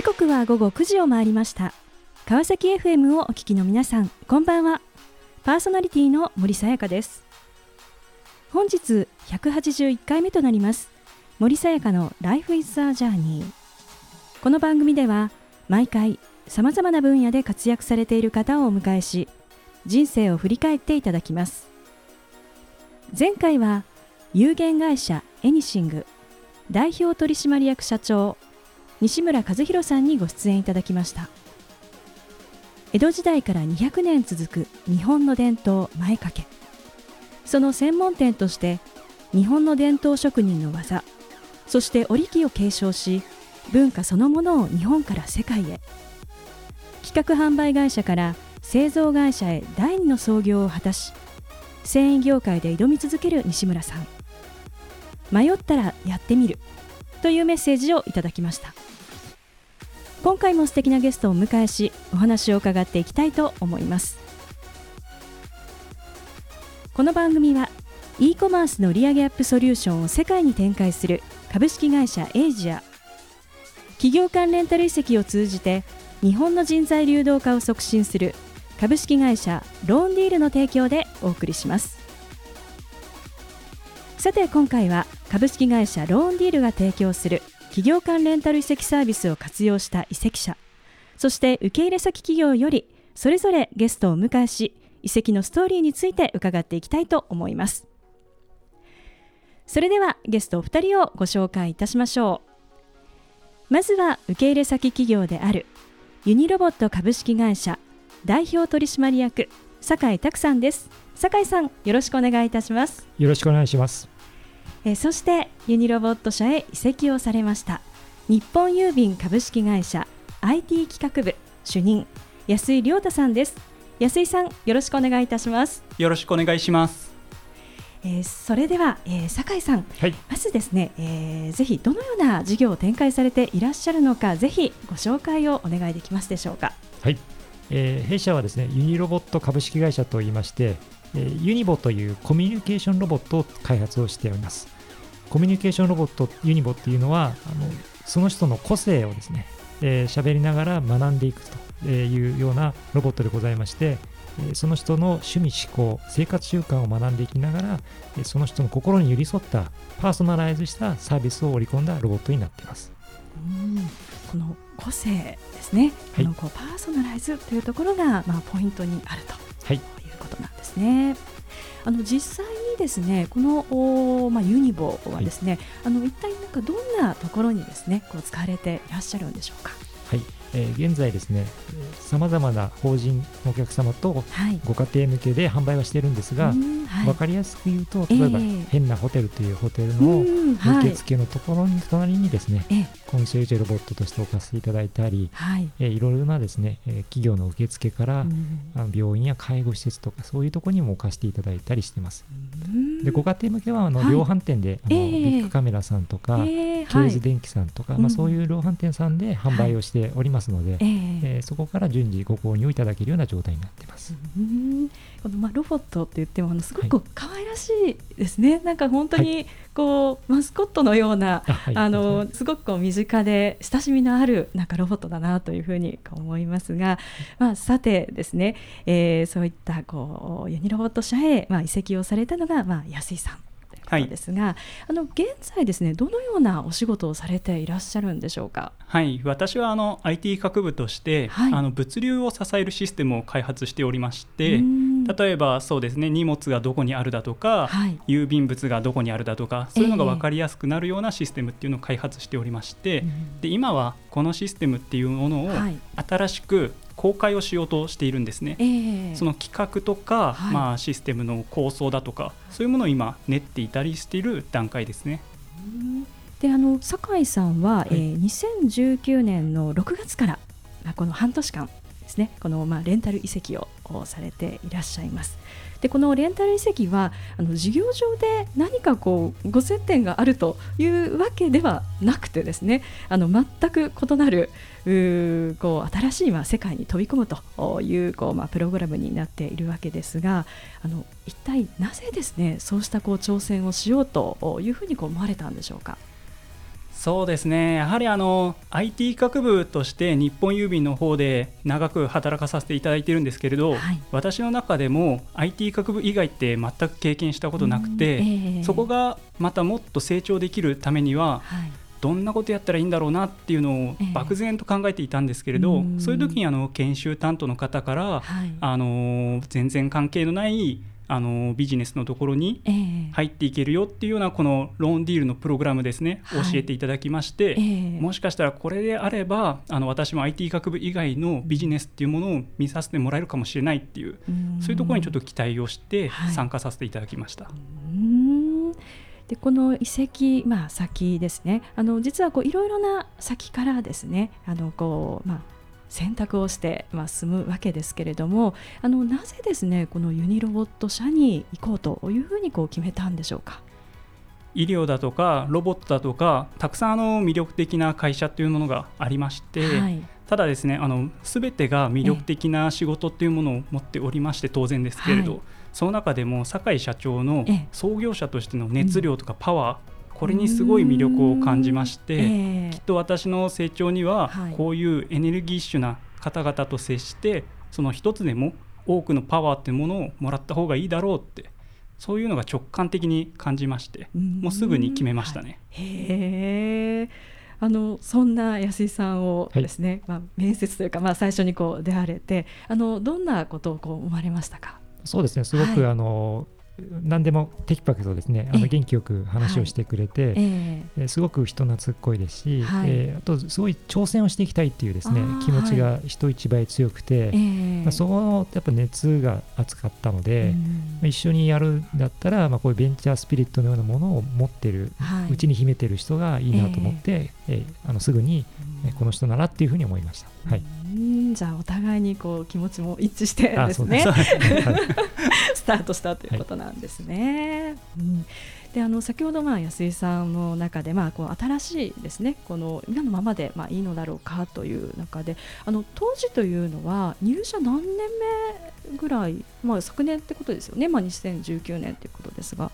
時刻は午後9時を回りました。川崎 FM をお聞きの皆さんこんばんは。パーソナリティの森さやかです。本日181回目となります森さやかの Life is a Journey この番組では毎回さまざまな分野で活躍されている方をお迎えし人生を振り返っていただきます。前回は有限会社エニシング代表取締役社長西村和弘さんにご出演いただきました。江戸時代から200年続く日本の伝統前掛け。その専門店として日本の伝統職人の技そして織機を継承し文化そのものを日本から世界へ。企画販売会社から製造会社へ第二の創業を果たし繊維業界で挑み続ける西村さん。迷ったらやってみる。というメッセージをいただきました。今回も素敵なゲストをお迎えしお話を伺っていきたいと思います。この番組は e コマースの利上アップソリューションを世界に展開する株式会社エイジア。企業間レンタル移籍を通じて日本の人材流動化を促進する株式会社ローンディールの提供でお送りします。さて今回は株式会社ローンディールが提供する企業間レンタル移籍サービスを活用した移籍者。そして受け入れ先企業よりそれぞれゲストをお迎えし移籍のストーリーについて伺っていきたいと思います。それではゲストお二人をご紹介いたしましょう。まずは受け入れ先企業であるユニロボット株式会社代表取締役酒井拓さんです。酒井さんよろしくお願いいたします。よろしくお願いします。えそしてユニロボット社へ移籍をされました。日本郵便株式会社 IT 企画部主任安井亮太さんです。安井さんよろしくお願いいたします。よろしくお願いします。えー、それでは、えー、酒井さん、はい、まずですね、えー、ぜひどのような事業を展開されていらっしゃるのかぜひご紹介をお願いできますでしょうか。はい、えー、弊社はですねユニロボット株式会社といいましてえユニボというコミュニケーションロボットを開発をしております。コミュニケーションロボットユニボっていうのはあのその人の個性をですね喋、えー、りながら学んでいくというようなロボットでございましてその人の趣味思考生活習慣を学んでいきながらその人の心に寄り添ったパーソナライズしたサービスを織り込んだロボットになっています。うん。この個性ですね、はい、このこうパーソナライズというところが、まあ、ポイントにあると、はい、ことなんですね。あの実際にですねこのお、まあ、ユニボはですね、はい、あの一体なんかどんなところにですねこう使われていらっしゃるんでしょうか？はいえー、現在ですねさまざまな法人のお客様とご家庭向けで販売はしているんですが、はい、分かりやすく言うと例えば、変なホテルというホテルの受付のところに隣にですね、コンシェルジェロボットとして置かせていただいたり、はい。えー、いろいろなですね、えー、企業の受付から、病院や介護施設とかそういうところにも置かせていただいたりしてます。でご家庭向けはあの、量販店であの、ビッグカメラさんとか、ケーズ電機さんとか、まあ、そういう量販店さんで販売をしておりますので、えー、えー、そこから順次ご購入いただけるような状態になってます。このまあロボットって言ってもあのすごく可愛らしいですね、はい、なんか本当にこう、マスコットのような、はい、あのすごくこう身近で親しみのあるなんかロボットだなというふうに思いますが、まあ、さてですね、えー、そういったこうユニロボット社へ、まあ、移籍をされたのが、まあ、安井さんですが、はい、あの現在ですねどのようなお仕事をされていらっしゃるんでしょうか？はい。私はあの IT 学部として、はい、あの物流を支えるシステムを開発しておりまして例えばそうですね荷物がどこにあるだとか、はい、郵便物がどこにあるだとかそういうのが分かりやすくなるようなシステムっていうのを開発しておりまして、で今はこのシステムっていうものを新しく公開をしようとしているんですね、えー、その企画とか、はい、まあ、システムの構想だとかそういうものを今練っていたりしている段階ですね。であの酒井さんは、はい、えー、2019年の6月からこの半年間ですねこの、まあ、レンタル移籍をされていらっしゃいます。でこのレンタル移籍はあの事業上で何かこうご接点があるというわけではなくてですねあの全く異なるうこう新しいまあ世界に飛び込むというこう、まあ、プログラムになっているわけですがあの一体なぜですねそうしたこう挑戦をしようというふうにこう思われたんでしょうか？そうですね。やはりあの IT 学部として日本郵便の方で長く働かさせていただいているんですけれど、はい、私の中でも IT 学部以外って全く経験したことなくて、えー、そこがまたもっと成長できるためには、はい、どんなことやったらいいんだろうなっていうのを漠然と考えていたんですけれど、えー、そういう時にあの研修担当の方から、はい、あの全然関係のないあのビジネスのところに入っていけるよっていうようなこのローンディールのプログラムですね、教えていただきまして、もしかしたらこれであればあの私も IT 学部以外のビジネスっていうものを見させてもらえるかもしれないっていうそういうところにちょっと期待をして参加させていただきました。でこの遺跡、まあ、先ですね。あの実はいろいろな先からですねあのこう、まあ、選択をして、まあ、進むわけですけれどもあのなぜですねこのユニロボット社に行こうというふうにこう決めたんでしょうか？医療だとかロボットだとかたくさんあの魅力的な会社というものがありまして、はい、ただですねあの全てが魅力的な仕事っていうものを持っておりまして当然ですけれど、はい、その中でも酒井社長の創業者としての熱量とかパワー、これにすごい魅力を感じまして、えー、きっと私の成長にはこういうエネルギッシュな方々と接してその一つでも多くのパワーっていうものをもらった方がいいだろうってそういうのが直感的に感じましてもうすぐに決めましたね。はい、へあのそんな安井さんをですね、はい、まあ、面接というか、まあ、最初にこう出会われてあのどんなことをこう思われましたか？そうですね。すごく、はい、あの何でもテキパキとですね。あの元気よく話をしてくれて、はい。えー、すごく人懐っこいですし、はい、えー、あとすごい挑戦をしていきたいっていうですね気持ちが人一倍強くて、はい、まあ、そのやっぱ熱が熱かったので、まあ、一緒にやるんだったら、まあ、こういうベンチャースピリットのようなものを持ってるうち、に秘めてる人がいいなと思って、えー、えー、あのすぐに、えこの人ならっていうふうに思いました。はいじゃあお互いにこう気持ちも一致してですね。スタートしたということなんですね。はい、うん。であの先ほどまあ安井さんの中でまあこう新しいですね。この今のままでまあいいのだろうかという中であの当時というのは入社何年目ぐらいまあ昨年ってことですよね。まあ2019年ということですが。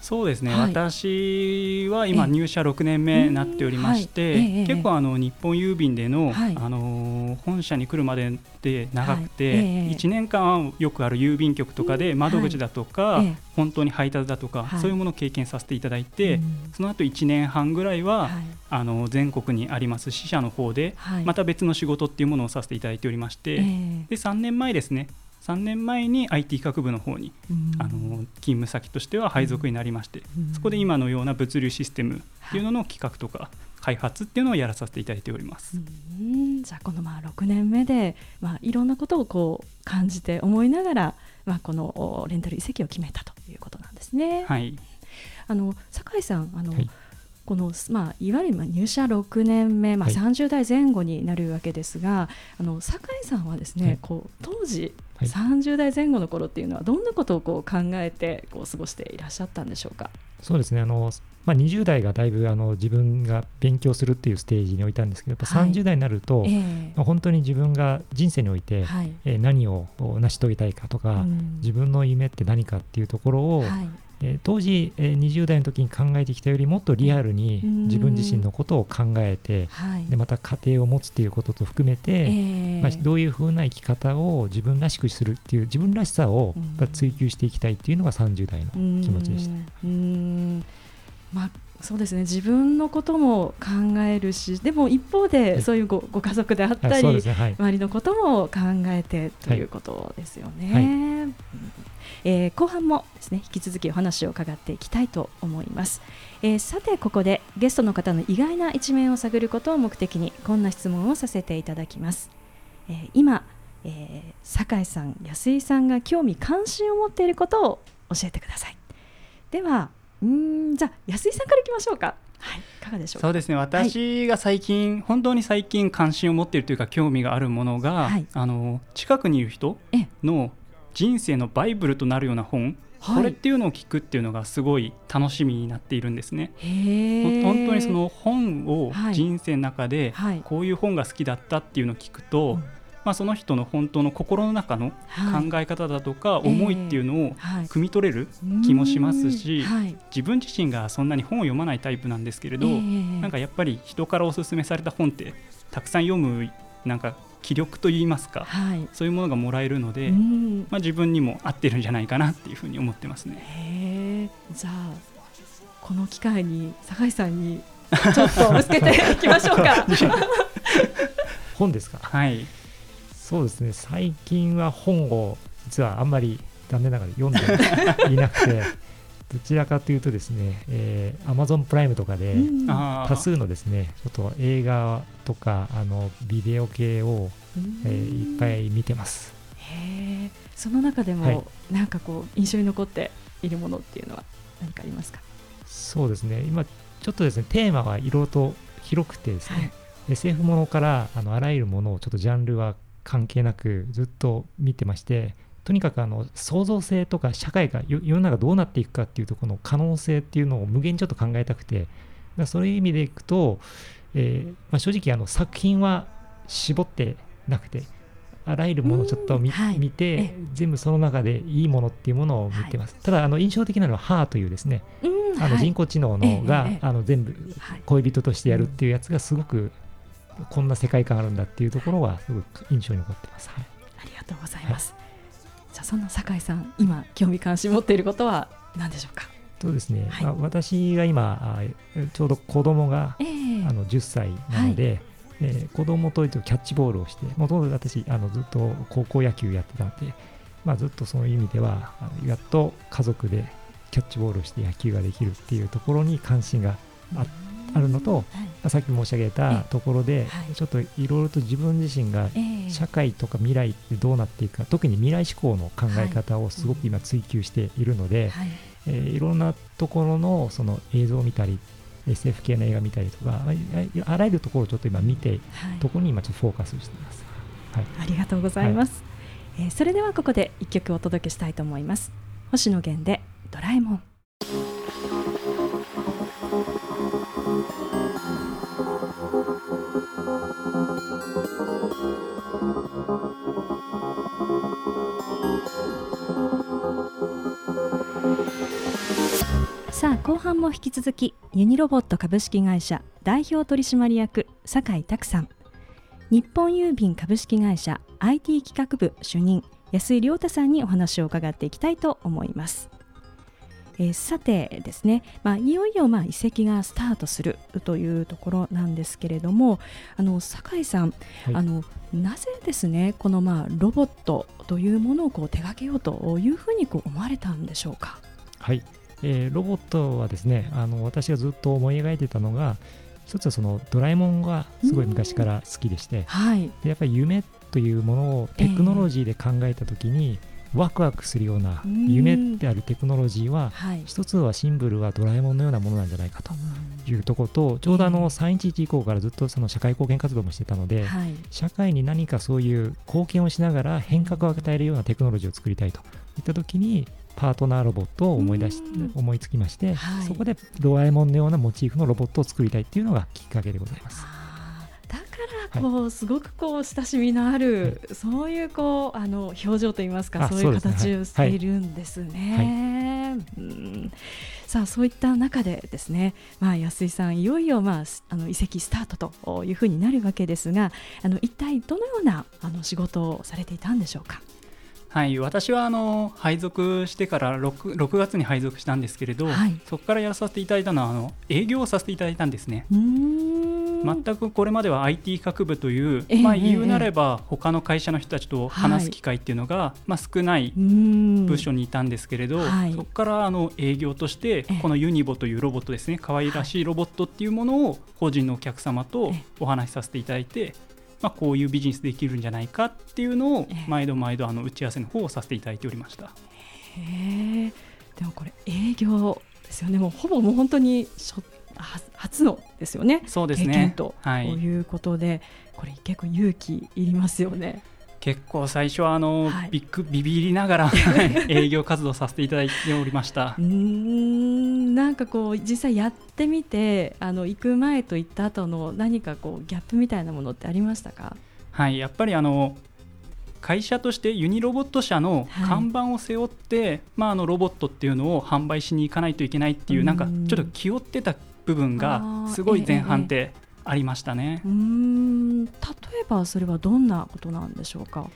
そうですね、はい、私は今入社6年目になっておりまして、はい、結構あの日本郵便での、はい、あの本社に来るまでで長くて、1年間よくある郵便局とかで窓口だとか、本当に配達だとか、そういうものを経験させていただいて、その後1年半ぐらいは、あの全国にあります支社の方で、また別の仕事っていうものをさせていただいておりまして、で3年前ですね3年前に IT 学部の方に、あの勤務先としては配属になりまして、そこで今のような物流システムっていうのの企画とか開発っていうのをやらさせていただいております。じゃあこのまあ6年目で、まあ、いろんなことをこう感じて思いながら、まあ、このレンタル移籍を決めたということなんですね。はい、あの酒井さんあの、はい。この、まあ、いわゆる入社6年目、まあ、30代前後になるわけですが、はい、あの酒井さんはですね、はい、こう当時、はい、30代前後の頃っていうのはどんなことをこう考えてこう過ごしていらっしゃったんでしょうか？そうですね。あのまあ、20代がだいぶあの自分が勉強するっていうステージに置いたんですけど、やっぱ30代になると、はいえ。ー、まあ、本当に自分が人生において、はい、えー、何を成し遂げたいかとか、うん、自分の夢って何かっていうところを、はいえー、当時、えー、20代の時に考えてきたよりもっとリアルに自分自身のことを考えて、でまた家庭を持つっていうことと含めて、えー、まあ、どういうふうな生き方を自分らしくするっていう自分らしさを追求していきたいっていうのが30代の気持ちでした。うんまあそうですね。自分のことも考えるしでも一方でそういうごご家族であったり、ね。はい、周りのことも考えてということですよね。はい。えー、後半もですね引き続きお話を伺っていきたいと思います、えー、さてここでゲストの方の意外な一面を探ることを目的にこんな質問をさせていただきます、えー、今、えー、酒井さん安井さんが興味関心を持っていることを教えてください。ではうんじゃあ安井さんからいきましょうか。はい、いかがでしょうそうですね。私が最近、はい、本当に最近関心を持っているというか興味があるものが、はい、あの近くにいる人の人生のバイブルとなるような本、はい、これっていうのを聞くっていうのがすごい楽しみになっているんですね。本当にその本を人生の中でこういう本が好きだったっていうのを聞くと、はい、ままあ、その人の本当の心の中の考え方だとか思いっていうのを汲み取れる気もしますし、自分自身がそんなに本を読まないタイプなんですけれど、なんかやっぱり人からおすすめされた本ってたくさん読むなんか気力といいますか、はい、そういうものがもらえるので、まあ、自分にも合ってるんじゃないかなっていうふうに思ってますね。じゃあこの機会に酒井さんにちょっとぶつけていきましょうか。本ですか？はい。そうですね。最近は本を実はあんまり残念ながら読んでいなくて。どちらかというとですね、えー、Amazon プライムとかで多数のですね、ちょっと映画とかあのビデオ系を、えー、いっぱい見てます。へその中でも、はい、なんかこう印象に残っているものっていうのは何かありますか？そうですね今ちょっとですねテーマはいろいろと広くてですね、はい、SF ものからあのあらゆるものをちょっとジャンルは関係なくずっと見てましてとにかくあの創造性とか社会が世の中どうなっていくかっていうところの可能性っていうのを無限にちょっと考えたくてそういう意味でいくと、えー、まあ、正直あの作品は絞ってなくてあらゆるものをちょっと見はい、見て全部その中でいいものっていうものを見てます、はい、ただあの印象的なのは「ハーというですね、あの人工知能のが、あの全部恋人としてやるっていうやつがすごくこんな世界観あるんだっていうところはすごく印象に残ってます、はい、ありがとうございます、じゃあそんな酒井さん今興味関心持っていることは何でしょうか？そうですね、はい、私が今ちょうど子供が、えー、あの10歳なので、はい、えー、子供とキャッチボールをしてもともと私あのずっと高校野球やってたので、まあ、ずっとそういう意味ではやっと家族でキャッチボールをして野球ができるっていうところに関心がああるのと、はい、さっき申し上げたところで、ちょっといろいろと自分自身が社会とか未来ってどうなっていくか、特に未来志向の考え方をすごく今追求しているので、はい。えー、いろんなところのその映像を見たり SF 系の映画見たりとかあらゆるところをちょっと今見て、はい、ところに今ちょっとフォーカスしています、はい、ありがとうございます、はい、えー、それではここで一曲お届けしたいと思います。星野源でドラえもんさあ後半も引き続きユニロボット株式会社代表取締役酒井拓さん日本郵便株式会社 IT 企画部主任安井亮太さんにお話を伺っていきたいと思います。えー、さてですね、まあ、いよいよまあ移籍がスタートするというところなんですけれどもあの酒井さん、はい、あのなぜですねこのまあロボットというものをこう手掛けようというふうにこう思われたんでしょうか？はいえー、ロボットはですねあの私がずっと思い描いてたのが一つはそのドラえもんがすごい昔から好きでして、はい、でやっぱり夢というものをテクノロジーで考えた時に、えー、ワクワクするような夢であるテクノロジーは、一つはシンボルはドラえもんのようなものなんじゃないかというところと、ちょうどあの311以降からずっとその社会貢献活動もしてたので、はい、社会に何かそういう貢献をしながら変革を与えるようなテクノロジーを作りたいといった時にパートナーロボットを思い出し思いつきまして、はい、そこでドラえもんのようなモチーフのロボットを作りたいっていうのがきっかけでございます。だからこう、はい、すごくこう親しみのある、はい、そういうこうあの表情といいますかそういう形をしているんですね。うん、さあそういった中でですね、まあ、安井さんいよいよ、まあ、あの移籍スタートというふうになるわけですがあの一体どのようなあの仕事をされていたんでしょうか？はい、私はあの配属してから 6, 6月に配属したんですけれど、はい、そこからやらさせていただいたのはあの営業をさせていただいたんですね。全くこれまでは IT 学部という、えー、まあ、言うなれば他の会社の人たちと話す機会っていうのが、はい、まあ、少ない部署にいたんですけれど、はい、そこからあの営業としてこのユニボというロボットですね可愛らしいロボットっていうものを個人のお客様とお話しさせていただいてまあ、こういうビジネスできるんじゃないかっていうのを毎度毎度あの打ち合わせの方をさせていただいておりました。へでもこれ営業ですよね。もうほぼもう本当に初のですよね。そうですね。経験と、はい、いうことでこれ結構勇気いりますよね。結構最初はあの、はい、ビッグビビりながら 営業活動させていただいておりました。うんなんかこう実際やってみてあの行く前と行った後の何かこうギャップみたいなものってありましたか？はいやっぱりあの会社としてユニロボット社の看板を背負って、はい、まあ、あのロボットっていうのを販売しに行かないといけないっていうなんかちょっと気負ってた部分がすごい前半ってありましたね。うー、例えばそれはどんなことなんでしょうか？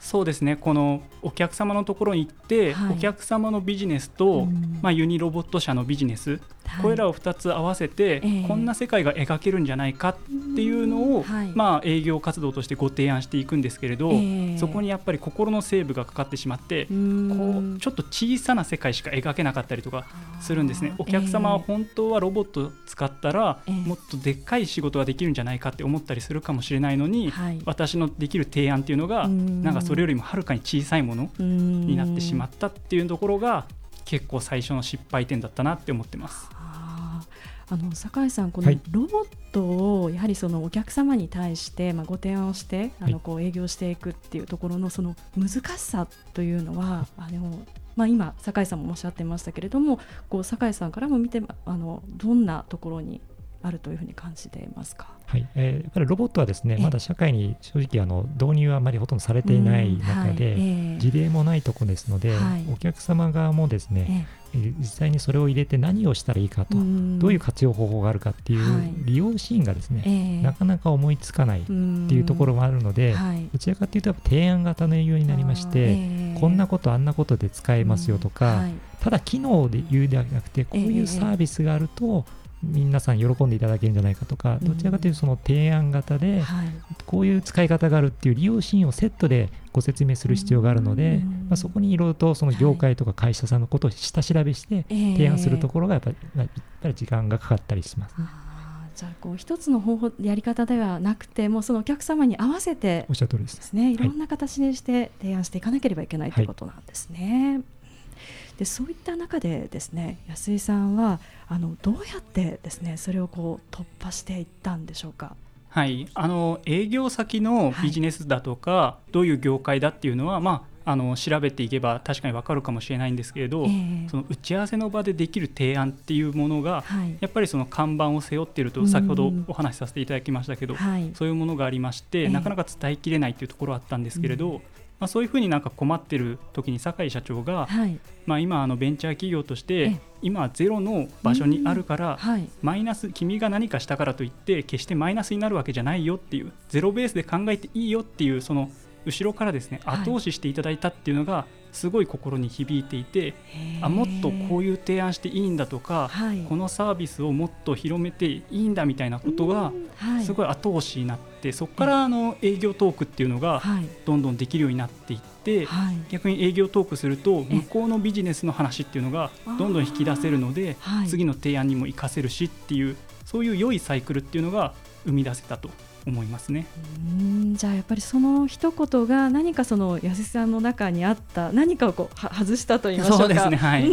そうですね。このお客様のところに行って、はい、お客様のビジネスと、うん、まあ、ユニロボット社のビジネス、はい、これらを2つ合わせて、えー、こんな世界が描けるんじゃないかっていうのを、はい、まあ、営業活動としてご提案していくんですけれど、えー、そこにやっぱり心のセーブがかかってしまってこうちょっと小さな世界しか描けなかったりとかするんですね。お客様は本当はロボット使ったら、えー、もっとでっかい仕事ができるんじゃないかって思ったりするかもしれないのに、私のできる提案っていうのがなんかそれよりもはるかに小さいものになってしまったっていうところが結構最初の失敗点だったなって思ってます。あの酒井さん、このロボットをやはりそのお客様に対して、まあ、ご提案をしてあのこう営業していくっていうところのその難しさというのは、あのまあ、今、酒井さんもおっしゃってましたけれどもこう酒井さんからも見てあのどんなところにあるというふうに感じていますか？はい、えー、やっぱりロボットはですね、まだ社会に正直あの導入はあまりほとんどされていない中で、はいえー、事例もないところですので、はい、お客様側もですね、えー、実際にそれを入れて何をしたらいいかと、どういう活用方法があるかっていう利用シーンがですね、はい、なかなか思いつかないっていうところもあるので、どちらかというと提案型の営業になりまして、こんなことあんなことで使えますよとか、ただ機能で言うではなくてこういうサービスがあると、皆さん喜んでいただけるんじゃないかとか、どちらかというとその提案型で、こういう使い方があるっていう利用シーンをセットでご説明する必要があるので、まあ、そこにいろいろとその業界とか会社さんのことを下調べして提案するところがやっぱりやっぱり時間がかかったりします、ね。じゃあこう一つの方法やり方ではなくてもうそのお客様に合わせておっしゃる通りです。ね。いろんな形にして提案していかなければいけないということなんですね。はいでそういった中でですね安井さんはあのどうやってですねそれをこう突破していったんでしょうか？はい、あの営業先のビジネスだとか、はい、どういう業界だっていうのは、まあ、あの調べていけば確かに分かるかもしれないんですけれど、えー、その打ち合わせの場でできる提案っていうものが、はい、やっぱりその看板を背負っていると先ほどお話しさせていただきましたけど、はい、そういうものがありまして、えー、なかなか伝えきれないというところはあったんですけれど、まあ、そういうふうになんか困ってる時に酒井社長が、はい、まあ、今あのベンチャー企業として今ゼロの場所にあるから、はい、マイナス君が何かしたからといって決してマイナスになるわけじゃないよっていうゼロベースで考えていいよっていうその後ろからですね後押ししていただいたっていうのがすごい心に響いていてあもっとこういう提案していいんだとか、はい、このサービスをもっと広めていいんだみたいなことがすごい後押しになってそこからあの営業トークっていうのがどんどんできるようになっていって、はい、逆に営業トークすると向こうのビジネスの話っていうのがどんどん引き出せるので次の提案にも生かせるしっていうそういう良いサイクルっていうのが生み出せたと思いますね。うんじゃあやっぱりその一言が何かその安井さんの中にあった何かをこう外したと言いましょうか。そうですねはい、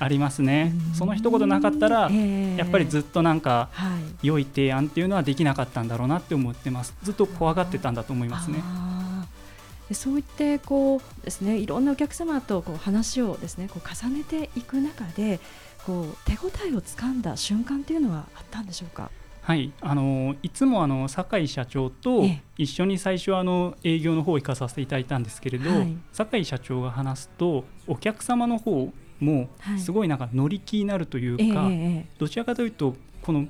ありますね。その一言なかったら、えー、やっぱりずっとなんか、はい、良い提案っていうのはできなかったんだろうなって思ってます。ずっと怖がってたんだと思いますね。そういってこうですねいろんなお客様とこう話をですねこう重ねていく中でこう手応えをつかんだ瞬間っていうのはあったんでしょうか？はい、あのいつもあの酒井社長と一緒に最初あの営業の方を行かさせていただいたんですけれど、はい、酒井社長が話すとお客様の方もすごいなんか乗り気になるというか、はい、どちらかというとこの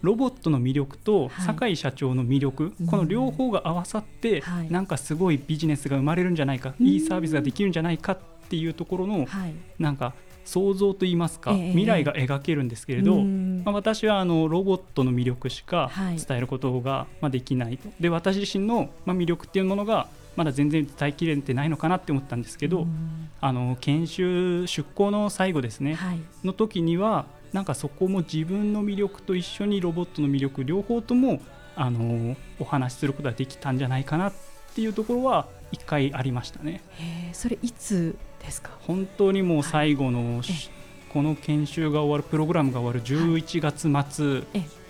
ロボットの魅力と酒井社長の魅力、はい、この両方が合わさって、はい、なんかすごいビジネスが生まれるんじゃないか、いいサービスができるんじゃないかっていうところの、なんか想像といいますか、えー、未来が描けるんですけれど、まあ、私はあのロボットの魅力しか伝えることが、まあ、できないと。で私自身の、まあ、魅力っていうものがまだ全然伝えきれてないのかなって思ったんですけど、あの研修出向の最後ですね、はい、の時にはなんかそこも自分の魅力と一緒にロボットの魅力両方ともあのお話しすることができたんじゃないかなっていうところは一回ありましたね。それいつ本当にもう最後の、はい、この研修が終わるプログラムが終わる11月末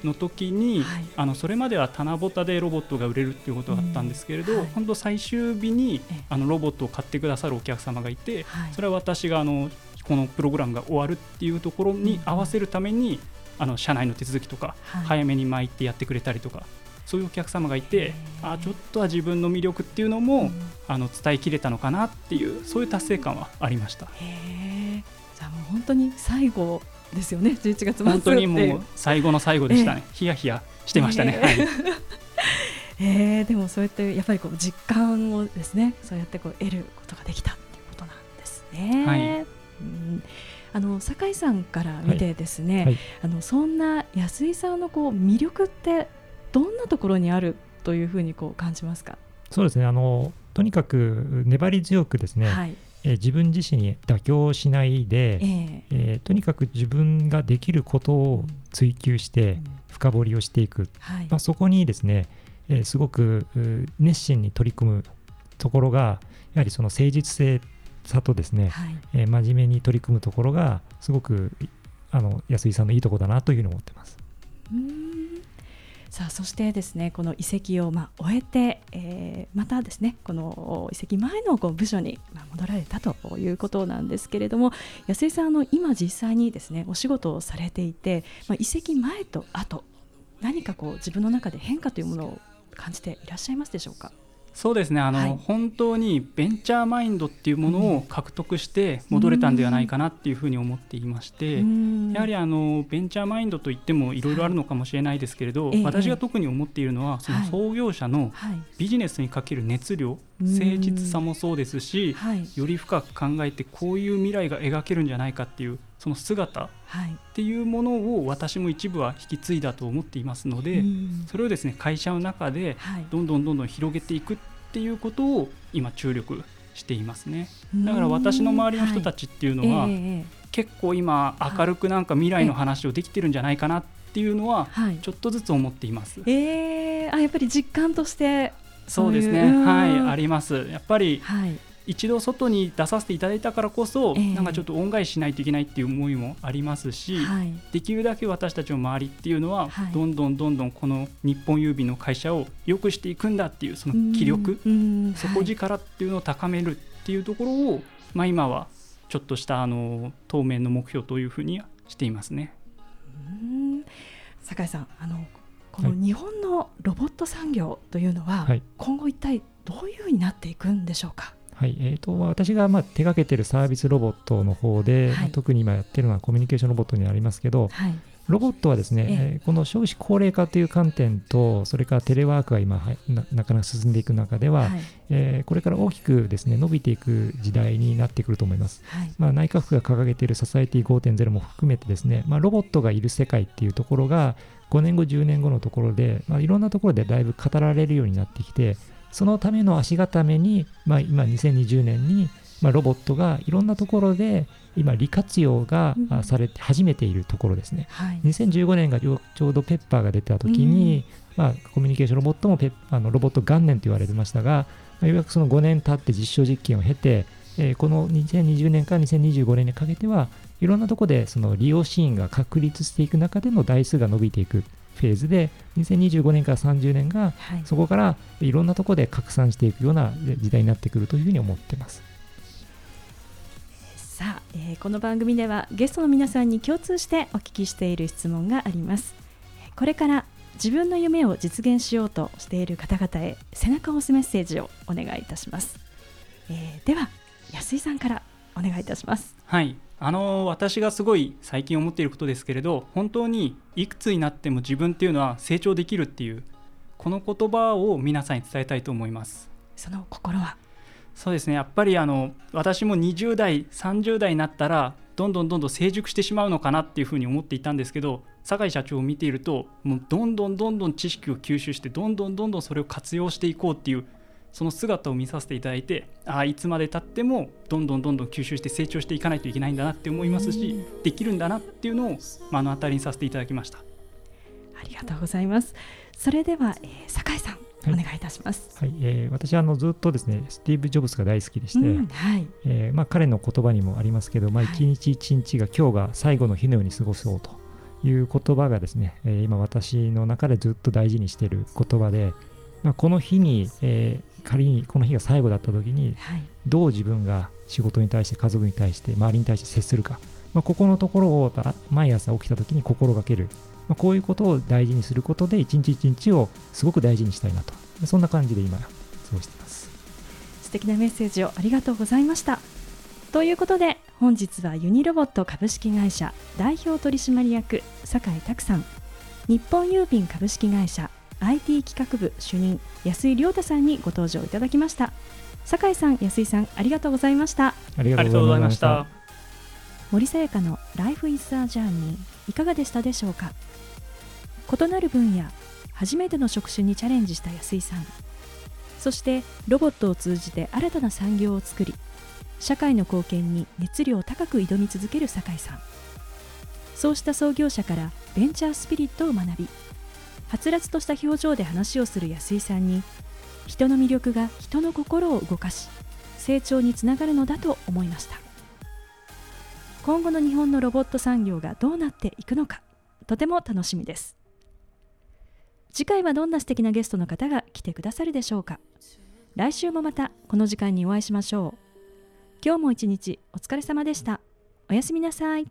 の時に、はい、あのそれまでは棚ぼたでロボットが売れるっていうことがあったんですけれど、うんはい、本当最終日にあのロボットを買ってくださるお客様がいて、それは私があのこのプログラムが終わるっていうところに合わせるために、あの社内の手続きとか、早めに巻いてやってくれたりとかそういうお客様がいてあちょっとは自分の魅力っていうのも、うん、あの伝えきれたのかなっていうそういう達成感はありました。へじゃあもう本当に最後ですよね11月末本当にもう最後の最後でしたね、えー、ヒヤヒヤしてましたね。はい。えー、でもそうやってやっぱりこう実感をですねそうやってこう得ることができたっていうことなんですね。はい、うん。あの酒井さんから見てですね、はい。はい、あのそんな安井さんのこう魅力ってどんなところにあるというふうにこう感じますか？そうですね。あのとにかく粘り強くですね、はい、え自分自身に妥協しないで、えー、えー、とにかく自分ができることを追求して深掘りをしていく、うんはい、まあ、そこにですね、えー、すごく熱心に取り組むところがやはりその誠実性さとですね、はい、えー、真面目に取り組むところがすごくあの安井さんのいいところだなというふうに思ってます。さあそしてですねこの移籍をま終えて、えー、またですねこの移籍前のこう部署にま戻られたということなんですけれども安井さんの今実際にですねお仕事をされていて、まあ、移籍前と後何かこう自分の中で変化というものを感じていらっしゃいますでしょうか？そうですね。あの、はい、本当にベンチャーマインドっていうものを獲得して戻れたんではないかなっていうふうに思っていまして、やはりあのベンチャーマインドといってもいろいろあるのかもしれないですけれど、はい、私が特に思っているのはその創業者のビジネスにかける熱量、誠実さもそうですし、より深く考えてこういう未来が描けるんじゃないかっていうその姿っていうものを私も一部は引き継いだと思っていますので、それをですね会社の中でどんどんどんどん広げていくっていうことを今注力していますね。だから私の周りの人たちっていうのは、結構今明るくなんか未来の話をできてるんじゃないかなっていうのはちょっとずつ思っています。えー、あやっぱり実感としてそうですね。はいあります。やっぱり、はい、一度外に出させていただいたからこそ、えー、なんかちょっと恩返ししないといけないっていう思いもありますし、はい、できるだけ私たちの周りっていうのは、はい、どんどんどんどんこの日本郵便の会社を良くしていくんだっていうその気力底力っていうのを高めるっていうところを、まあ、今はちょっとしたあの当面の目標というふうにしていますね。酒井さんあのこの日本のロボット産業というのは、はい、今後一体どういうふうになっていくんでしょうか？はいえーと、私がまあ手掛けてるサービスロボットの方で、はい、特に今やってるのはコミュニケーションロボットになりますけど、はい、ロボットはですね、えー、この少子高齢化という観点とそれからテレワークが今ななかなか進んでいく中では、はい、えー、これから大きくですね伸びていく時代になってくると思います、まあ、内閣府が掲げているソサエティ5.0も含めてですね、まあ、ロボットがいる世界っていうところが5年後10年後のところで、まあ、いろんなところでだいぶ語られるようになってきてそのための足固めに、まあ、今2020年に、まあ、ロボットがいろんなところで今利活用がされて始めているところですね、はい、2015年がちょうどペッパーが出た時に、うん、まあ、コミュニケーションロボットもペあのロボット元年と言われてましたが、まあ、ようやくその5年経って実証実験を経て、えー、この2020年から2025年にかけてはいろんなところでその利用シーンが確立していく中での台数が伸びていくフェーズで2025年から30年が、そこからいろんなところで拡散していくような時代になってくるというふうに思ってます。さあ、えー、この番組ではゲストの皆さんに共通してお聞きしている質問があります。これから自分の夢を実現しようとしている方々へ背中を押すメッセージをお願いいたします。えー、では安井さんからお願いいたします。はいあの私がすごい最近思っていることですけれど本当にいくつになっても自分っていうのは成長できるっていうこの言葉を皆さんに伝えたいと思います。その心は？そうですね。やっぱりあの私も20代30代になったらどんどんどんどん成熟してしまうのかなっていうふうに思っていたんですけど酒井社長を見ているともうどんどんどんどん知識を吸収してどんどんどんどんそれを活用していこうっていうその姿を見させていただいてああいつまでたってもどんどんどんどん吸収して成長していかないといけないんだなって思いますしできるんだなっていうのを目の当たりにさせていただきました。ありがとうございます。それでは、えー、酒井さんお願いいたします。はい、えー、私はあのずっとですねスティーブ・ジョブズが大好きでして、うん、はい。えー、まあ、彼の言葉にもありますけど、まあ、一日一日が今日が最後の日のように過ごそうという言葉がですね、えー、今私の中でずっと大事にしている言葉で、まあ、この日に、えー、仮にこの日が最後だった時に、はい、どう自分が仕事に対して家族に対して周りに対して接するか、まあ、ここのところを毎朝起きた時に心がける、まあ、こういうことを大事にすることで一日一日をすごく大事にしたいなと。そんな感じで今過ごしています。素敵なメッセージをありがとうございました。ということで本日はユニロボット株式会社代表取締役酒井拓さん。日本郵便株式会社 IT 企画部主任安井亮太さんにご登場いただきました。酒井さん安井さんありがとうございました。ありがとうございました。森さやかの Life is a Journey いかがでしたでしょうか？異なる分野初めての職種にチャレンジした安井さん。そしてロボットを通じて新たな産業を作り社会の貢献に熱量高く挑み続ける酒井さん。そうした創業者からベンチャースピリットを学びはつらつとした表情で話をする安井さんに人の魅力が人の心を動かし成長につながるのだと思いました。今後の日本のロボット産業がどうなっていくのかとても楽しみです。次回はどんな素敵なゲストの方が来てくださるでしょうか。来週もまたこの時間にお会いしましょう。今日も一日お疲れ様でした。おやすみなさい。